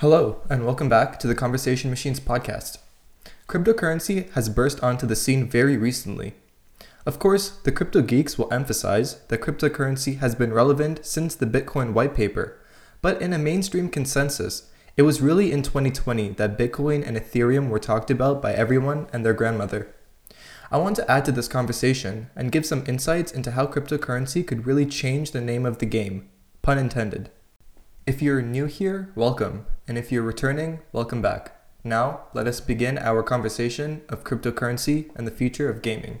Hello, and welcome back to the Conversation Machines podcast. Cryptocurrency has burst onto the scene very recently. Of course, the crypto geeks will emphasize that cryptocurrency has been relevant since the Bitcoin white paper, but in a mainstream consensus, it was really in 2020 that Bitcoin and Ethereum were talked about by everyone and their grandmother. I want to add to this conversation and give some insights into how cryptocurrency could really change the name of the game, pun intended. If you're new here, welcome, and if you're returning, welcome back. Now, let us begin our conversation of cryptocurrency and the future of gaming.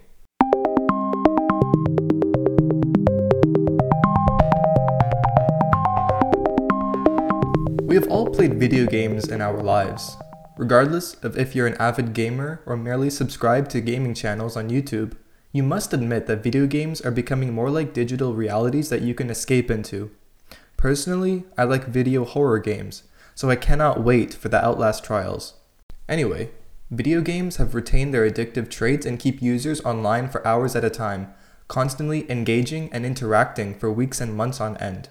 We have all played video games in our lives. Regardless of if you're an avid gamer or merely subscribe to gaming channels on YouTube, you must admit that video games are becoming more like digital realities that you can escape into. Personally, I like video horror games, so I cannot wait for the Outlast trials. Anyway, video games have retained their addictive traits and keep users online for hours at a time, constantly engaging and interacting for weeks and months on end.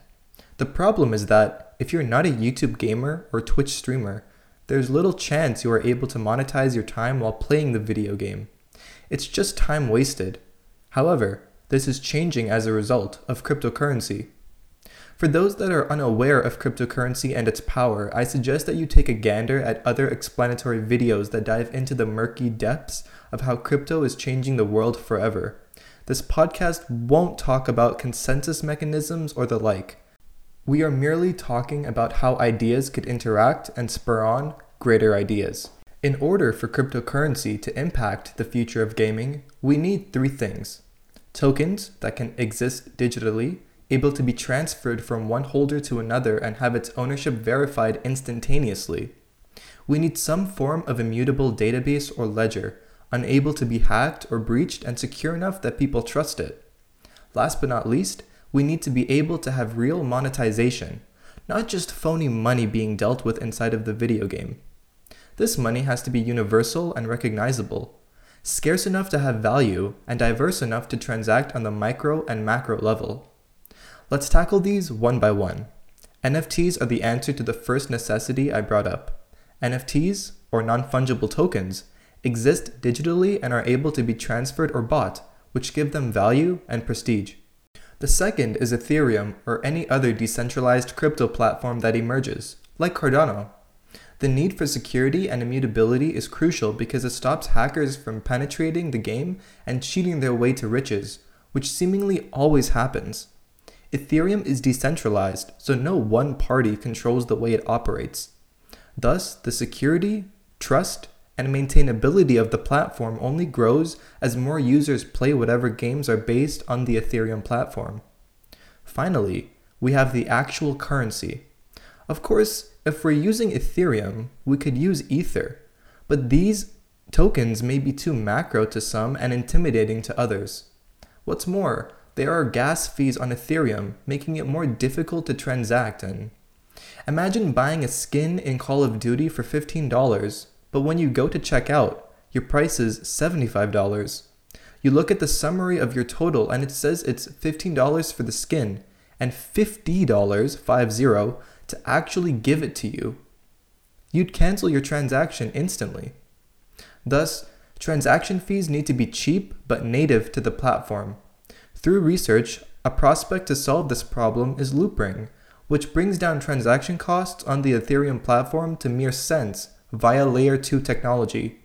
The problem is that if you're not a YouTube gamer or Twitch streamer, there's little chance you are able to monetize your time while playing the video game. It's just time wasted. However, this is changing as a result of cryptocurrency. For those that are unaware of cryptocurrency and its power, I suggest that you take a gander at other explanatory videos that dive into the murky depths of how crypto is changing the world forever. This podcast won't talk about consensus mechanisms or the like. We are merely talking about how ideas could interact and spur on greater ideas. In order for cryptocurrency to impact the future of gaming, we need three things tokens that can exist digitally, able to be transferred from one holder to another and have its ownership verified instantaneously. We need some form of immutable database or ledger, unable to be hacked or breached and secure enough that people trust it. Last but not least, we need to be able to have real monetization, not just phony money being dealt with inside of the video game. This money has to be universal and recognizable, scarce enough to have value, and diverse enough to transact on the micro and macro level. Let's tackle these one by one. NFTs are the answer to the first necessity I brought up. NFTs, or non fungible tokens, exist digitally and are able to be transferred or bought, which give them value and prestige. The second is Ethereum or any other decentralized crypto platform that emerges, like Cardano. The need for security and immutability is crucial because it stops hackers from penetrating the game and cheating their way to riches, which seemingly always happens. Ethereum is decentralized, so no one party controls the way it operates. Thus, the security, trust, and maintainability of the platform only grows as more users play whatever games are based on the Ethereum platform. Finally, we have the actual currency. Of course, if we're using Ethereum, we could use Ether, but these tokens may be too macro to some and intimidating to others. What's more, there are gas fees on Ethereum, making it more difficult to transact in. Imagine buying a skin in Call of Duty for $15, but when you go to check out, your price is $75. You look at the summary of your total and it says it's $15 for the skin and $50, 50, to actually give it to you. You'd cancel your transaction instantly. Thus, transaction fees need to be cheap but native to the platform. Through research, a prospect to solve this problem is Loopring, which brings down transaction costs on the Ethereum platform to mere cents via Layer 2 technology.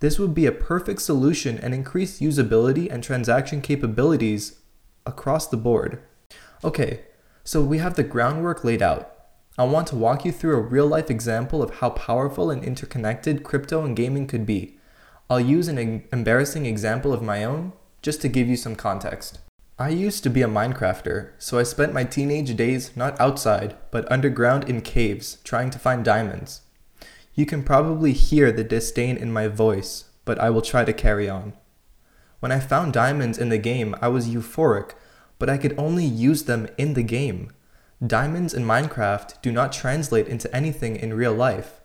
This would be a perfect solution and increase usability and transaction capabilities across the board. Okay, so we have the groundwork laid out. I want to walk you through a real life example of how powerful and interconnected crypto and gaming could be. I'll use an embarrassing example of my own just to give you some context. I used to be a Minecrafter, so I spent my teenage days not outside, but underground in caves trying to find diamonds. You can probably hear the disdain in my voice, but I will try to carry on. When I found diamonds in the game, I was euphoric, but I could only use them in the game. Diamonds in Minecraft do not translate into anything in real life.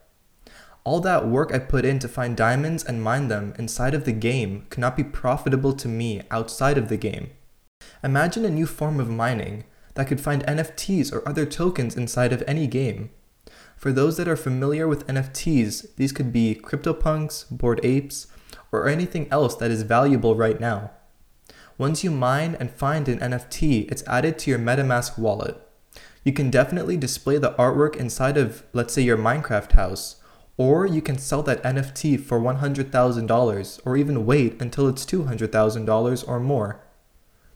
All that work I put in to find diamonds and mine them inside of the game cannot be profitable to me outside of the game. Imagine a new form of mining that could find NFTs or other tokens inside of any game. For those that are familiar with NFTs, these could be CryptoPunks, Bored Apes, or anything else that is valuable right now. Once you mine and find an NFT, it's added to your MetaMask wallet. You can definitely display the artwork inside of, let's say, your Minecraft house, or you can sell that NFT for $100,000 or even wait until it's $200,000 or more.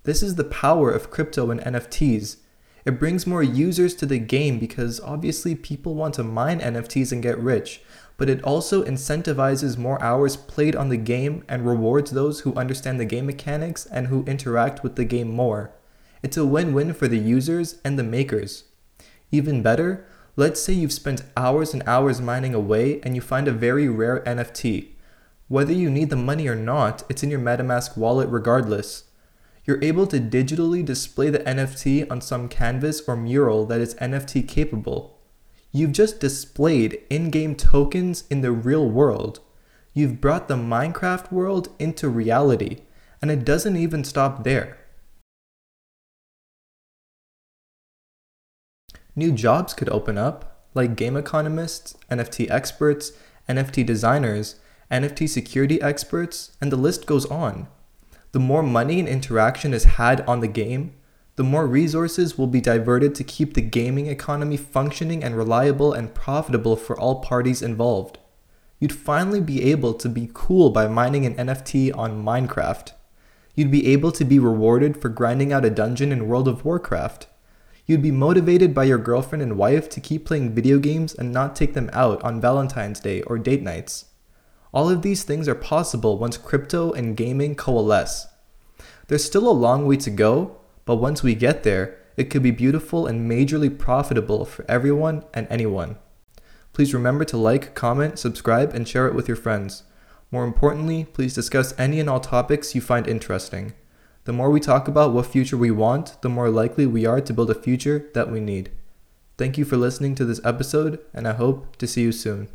This is the power of crypto and NFTs. It brings more users to the game because obviously people want to mine NFTs and get rich, but it also incentivizes more hours played on the game and rewards those who understand the game mechanics and who interact with the game more. It's a win win for the users and the makers. Even better, let's say you've spent hours and hours mining away and you find a very rare NFT. Whether you need the money or not, it's in your MetaMask wallet regardless you're able to digitally display the NFT on some canvas or mural that is NFT capable. You've just displayed in game tokens in the real world. You've brought the Minecraft world into reality, and it doesn't even stop there. New jobs could open up, like game economists, NFT experts, NFT designers, NFT security experts, and the list goes on the more money and interaction is had on the game, the more resources will be diverted to keep the gaming economy functioning and reliable and profitable for all parties involved. You'd finally be able to be cool by mining an NFT on Minecraft. You'd be able to be rewarded for grinding out a dungeon in World of Warcraft. You'd be motivated by your girlfriend and wife to keep playing video games and not take them out on Valentine's Day or date nights. All of these things are possible once crypto and gaming coalesce. There's still a long way to go, but once we get there, it could be beautiful and majorly profitable for everyone and anyone. Please remember to like, comment, subscribe, and share it with your friends. More importantly, please discuss any and all topics you find interesting. The more we talk about what future we want, the more likely we are to build a future that we need. Thank you for listening to this episode, and I hope to see you soon.